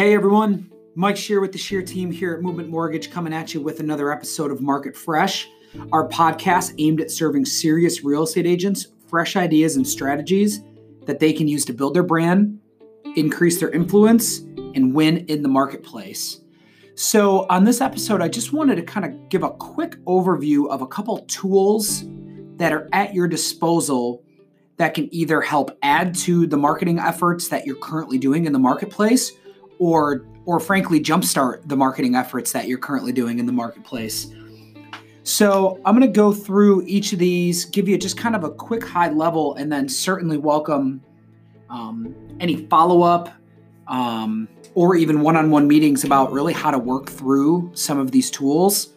Hey everyone, Mike Shear with the Shear team here at Movement Mortgage coming at you with another episode of Market Fresh, our podcast aimed at serving serious real estate agents fresh ideas and strategies that they can use to build their brand, increase their influence, and win in the marketplace. So, on this episode, I just wanted to kind of give a quick overview of a couple tools that are at your disposal that can either help add to the marketing efforts that you're currently doing in the marketplace or or frankly jumpstart the marketing efforts that you're currently doing in the marketplace. So, I'm going to go through each of these, give you just kind of a quick high level, and then certainly welcome um, any follow up um, or even one on one meetings about really how to work through some of these tools.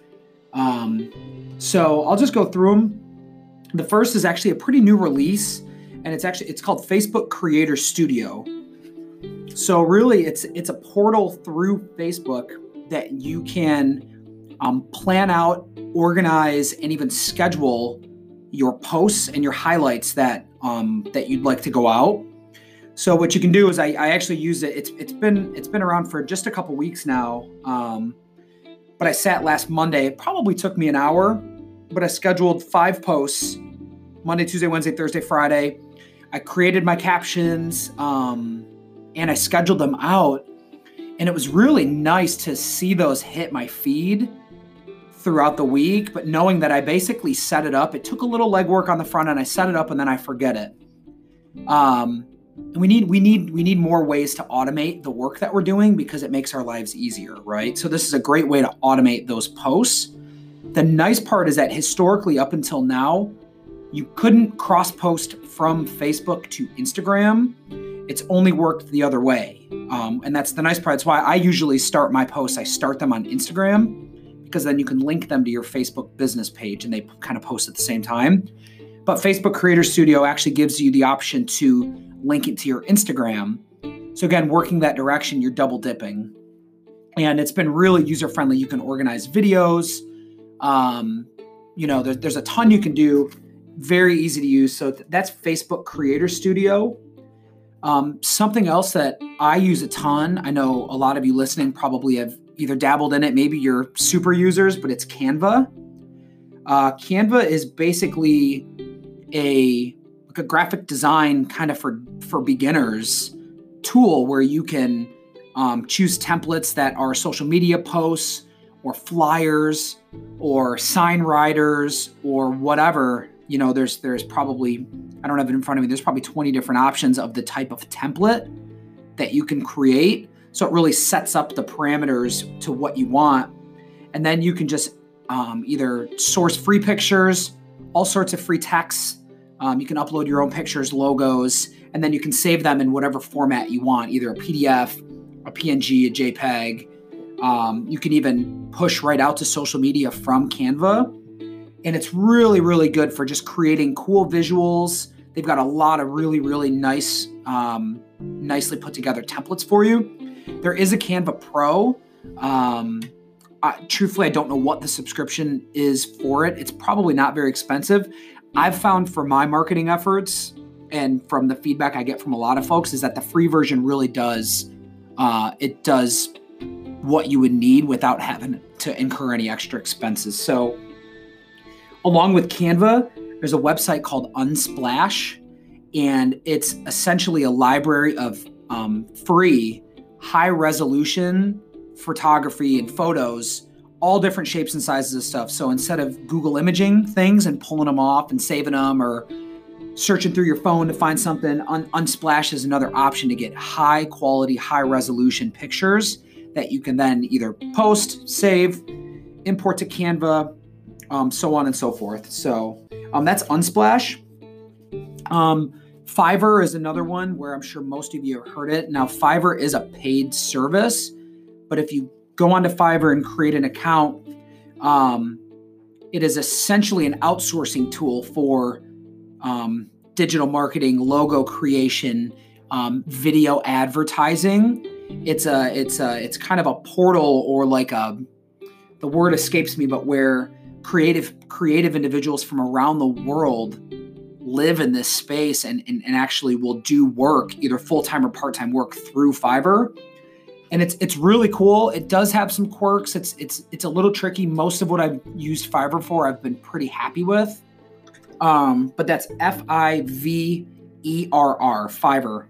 Um, so, I'll just go through them. The first is actually a pretty new release, and it's actually it's called Facebook Creator Studio. So really, it's it's a portal through Facebook that you can um, plan out, organize, and even schedule your posts and your highlights that um, that you'd like to go out. So what you can do is I, I actually use it. It's it's been it's been around for just a couple weeks now. Um, but I sat last Monday. It probably took me an hour, but I scheduled five posts: Monday, Tuesday, Wednesday, Thursday, Friday. I created my captions. Um, and I scheduled them out. And it was really nice to see those hit my feed throughout the week. But knowing that I basically set it up, it took a little legwork on the front end. I set it up and then I forget it. Um, and we need we need we need more ways to automate the work that we're doing because it makes our lives easier, right? So this is a great way to automate those posts. The nice part is that historically up until now, you couldn't cross post from Facebook to Instagram it's only worked the other way. Um, and that's the nice part. That's why I usually start my posts. I start them on Instagram because then you can link them to your Facebook business page and they kind of post at the same time. But Facebook Creator Studio actually gives you the option to link it to your Instagram. So again, working that direction, you're double dipping. And it's been really user friendly. You can organize videos. Um, you know, there, there's a ton you can do. Very easy to use. So th- that's Facebook Creator Studio. Um, something else that I use a ton, I know a lot of you listening probably have either dabbled in it, maybe you're super users, but it's Canva. Uh, Canva is basically a like a graphic design kind of for for beginners tool where you can um, choose templates that are social media posts or flyers or sign writers or whatever you know there's there's probably i don't have it in front of me there's probably 20 different options of the type of template that you can create. So it really sets up the parameters to what you want. And then you can just um, either source free pictures all sorts of free texts. Um, you can upload your own pictures logos and then you can save them in whatever format you want either a pdf a png a jpeg um, you can even push right out to social media from canva and it's really really good for just creating cool visuals. They've got a lot of really really nice um, nicely put together templates for you. There is a canva pro. Um, truthfully i don't know what the subscription is for it. It's probably not very expensive. I've found for my marketing efforts and from the feedback i get from a lot of folks is that the free version really does uh, it does what you would need without having to incur any extra expenses. So Along with Canva, there's a website called Unsplash, and it's essentially a library of um, free, high resolution photography and photos, all different shapes and sizes of stuff. So instead of Google imaging things and pulling them off and saving them or searching through your phone to find something, Un- Unsplash is another option to get high quality, high resolution pictures that you can then either post, save, import to Canva, um, so on and so forth. So um, that's Unsplash. Um, Fiverr is another one where I'm sure most of you have heard it. Now, Fiverr is a paid service, but if you go onto Fiverr and create an account, um, it is essentially an outsourcing tool for um, digital marketing, logo creation, um, video advertising. It's a it's a it's kind of a portal or like a the word escapes me, but where creative creative individuals from around the world live in this space and, and, and actually will do work either full-time or part-time work through fiverr and it's it's really cool. It does have some quirks. It's it's it's a little tricky. Most of what I've used Fiverr for, I've been pretty happy with. Um, but that's F I V E R R Fiverr.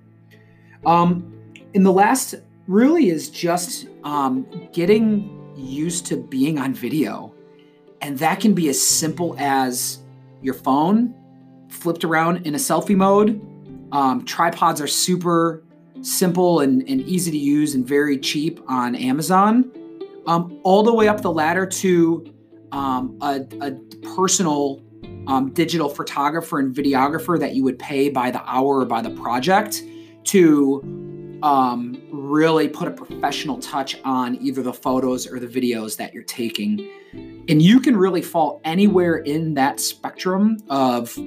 Um, in the last really is just um, getting used to being on video, and that can be as simple as your phone flipped around in a selfie mode. Um, tripods are super simple and, and easy to use and very cheap on Amazon, um, all the way up the ladder to um, a, a, personal um, digital photographer and videographer that you would pay by the hour or by the project to um, really put a professional touch on either the photos or the videos that you're taking. And you can really fall anywhere in that spectrum of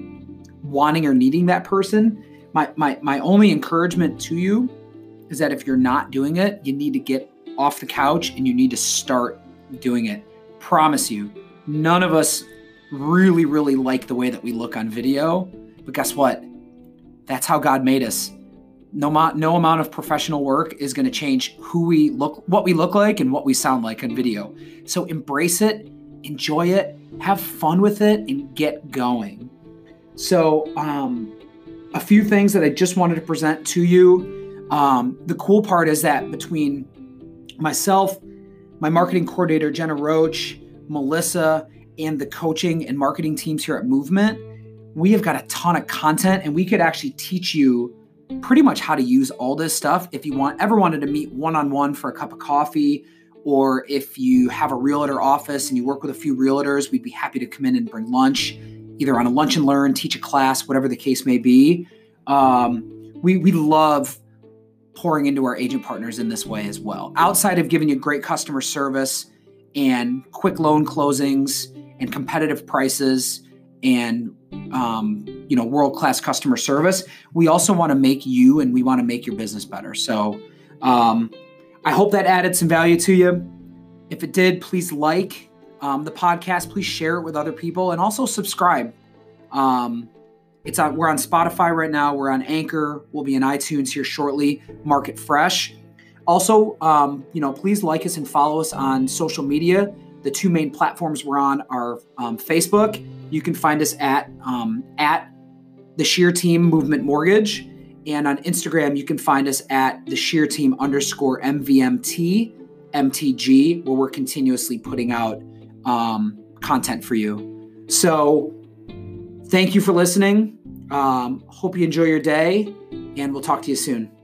wanting or needing that person my my my only encouragement to you is that if you're not doing it, you need to get off the couch and you need to start doing it. Promise you, none of us really really like the way that we look on video, but guess what? That's how God made us. No, no amount of professional work is going to change who we look, what we look like, and what we sound like on video. So embrace it, enjoy it, have fun with it, and get going. So, um, a few things that I just wanted to present to you. Um, the cool part is that between myself, my marketing coordinator, Jenna Roach, Melissa, and the coaching and marketing teams here at Movement, we have got a ton of content and we could actually teach you pretty much how to use all this stuff if you want ever wanted to meet one-on-one for a cup of coffee or if you have a realtor office and you work with a few realtors we'd be happy to come in and bring lunch either on a lunch and learn, teach a class, whatever the case may be. Um, we, we love pouring into our agent partners in this way as well. Outside of giving you great customer service and quick loan closings and competitive prices and um, you know world class customer service, we also want to make you and we want to make your business better. So um, I hope that added some value to you. If it did, please like um, the podcast, please share it with other people and also subscribe. Um, it's on, we're on Spotify right now. We're on Anchor. We'll be in iTunes here shortly. Market Fresh. Also, um, you know, please like us and follow us on social media. The two main platforms we're on are um, Facebook. You can find us at um, at the Shear Team Movement Mortgage, and on Instagram you can find us at the Shear Team underscore MVMT MTG, where we're continuously putting out um, content for you. So, thank you for listening. Um, hope you enjoy your day, and we'll talk to you soon.